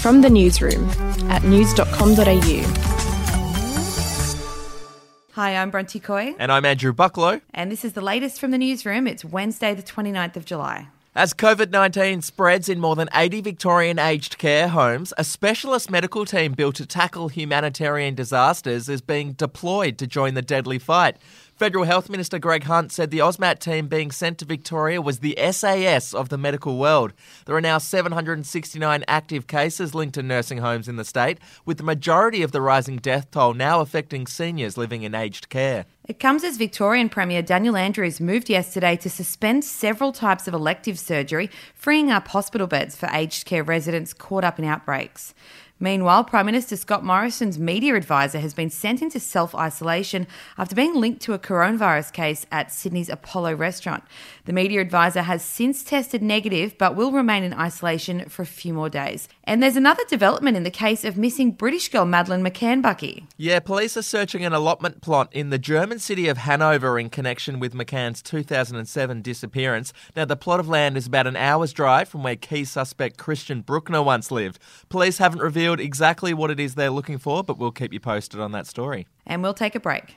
From the newsroom at news.com.au. Hi, I'm Bronte Coy. And I'm Andrew Bucklow. And this is the latest from the newsroom. It's Wednesday, the 29th of July. As COVID 19 spreads in more than 80 Victorian aged care homes, a specialist medical team built to tackle humanitarian disasters is being deployed to join the deadly fight. Federal Health Minister Greg Hunt said the AUSMAT team being sent to Victoria was the SAS of the medical world. There are now 769 active cases linked to nursing homes in the state, with the majority of the rising death toll now affecting seniors living in aged care. It comes as Victorian Premier Daniel Andrews moved yesterday to suspend several types of elective surgery, freeing up hospital beds for aged care residents caught up in outbreaks. Meanwhile, Prime Minister Scott Morrison's media advisor has been sent into self isolation after being linked to a coronavirus case at Sydney's Apollo restaurant. The media advisor has since tested negative but will remain in isolation for a few more days. And there's another development in the case of missing British girl Madeleine McCann. Yeah, police are searching an allotment plot in the German city of Hanover in connection with McCann's 2007 disappearance. Now, the plot of land is about an hour's drive from where key suspect Christian Bruckner once lived. Police haven't revealed revealed exactly what it is they're looking for, but we'll keep you posted on that story. And we'll take a break.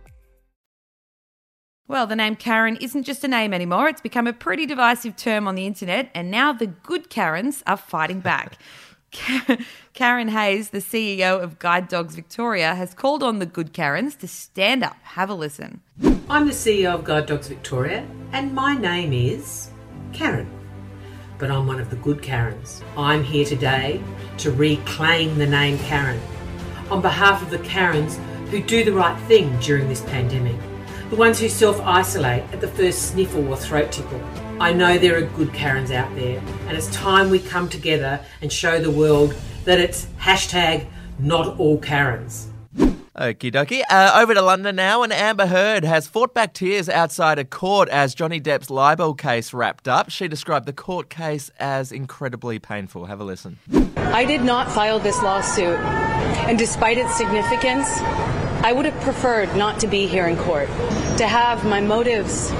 Well, the name Karen isn't just a name anymore. It's become a pretty divisive term on the internet, and now the good Karens are fighting back. Karen Hayes, the CEO of Guide Dogs Victoria, has called on the good Karens to stand up. Have a listen. I'm the CEO of Guide Dogs Victoria, and my name is Karen. But I'm one of the good Karens. I'm here today to reclaim the name Karen on behalf of the Karens who do the right thing during this pandemic the ones who self isolate at the first sniffle or throat tickle. I know there are good Karens out there, and it's time we come together and show the world that it's hashtag not all Karens. Okie dokie. Uh, over to London now, and Amber Heard has fought back tears outside a court as Johnny Depp's libel case wrapped up. She described the court case as incredibly painful. Have a listen. I did not file this lawsuit, and despite its significance, I would have preferred not to be here in court, to have my motives,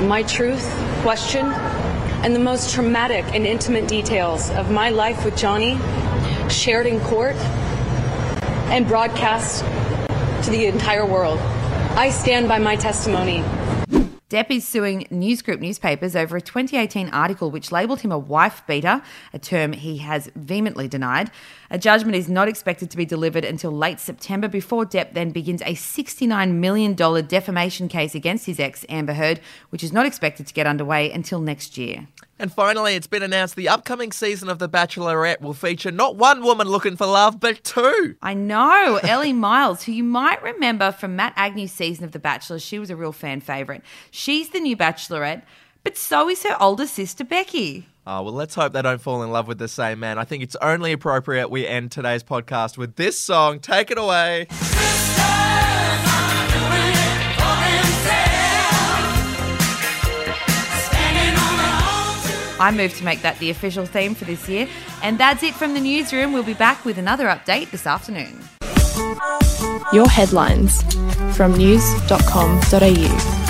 my truth questioned, and the most traumatic and intimate details of my life with Johnny shared in court and broadcast to the entire world. I stand by my testimony. Depp is suing News Group newspapers over a 2018 article which labelled him a wife beater, a term he has vehemently denied. A judgment is not expected to be delivered until late September before Depp then begins a $69 million defamation case against his ex, Amber Heard, which is not expected to get underway until next year. And finally, it's been announced the upcoming season of The Bachelorette will feature not one woman looking for love, but two. I know. Elly Miles, who you might remember from Matt Agnew's season of The Bachelor, she was a real fan favourite. She's the new Bachelorette, but so is her older sister, Becky. Oh, well, let's hope they don't fall in love with the same man. I think it's only appropriate we end today's podcast with this song. Take it away. I moved to make that the official theme for this year. And that's it from the newsroom. We'll be back with another update this afternoon. Your headlines from news.com.au.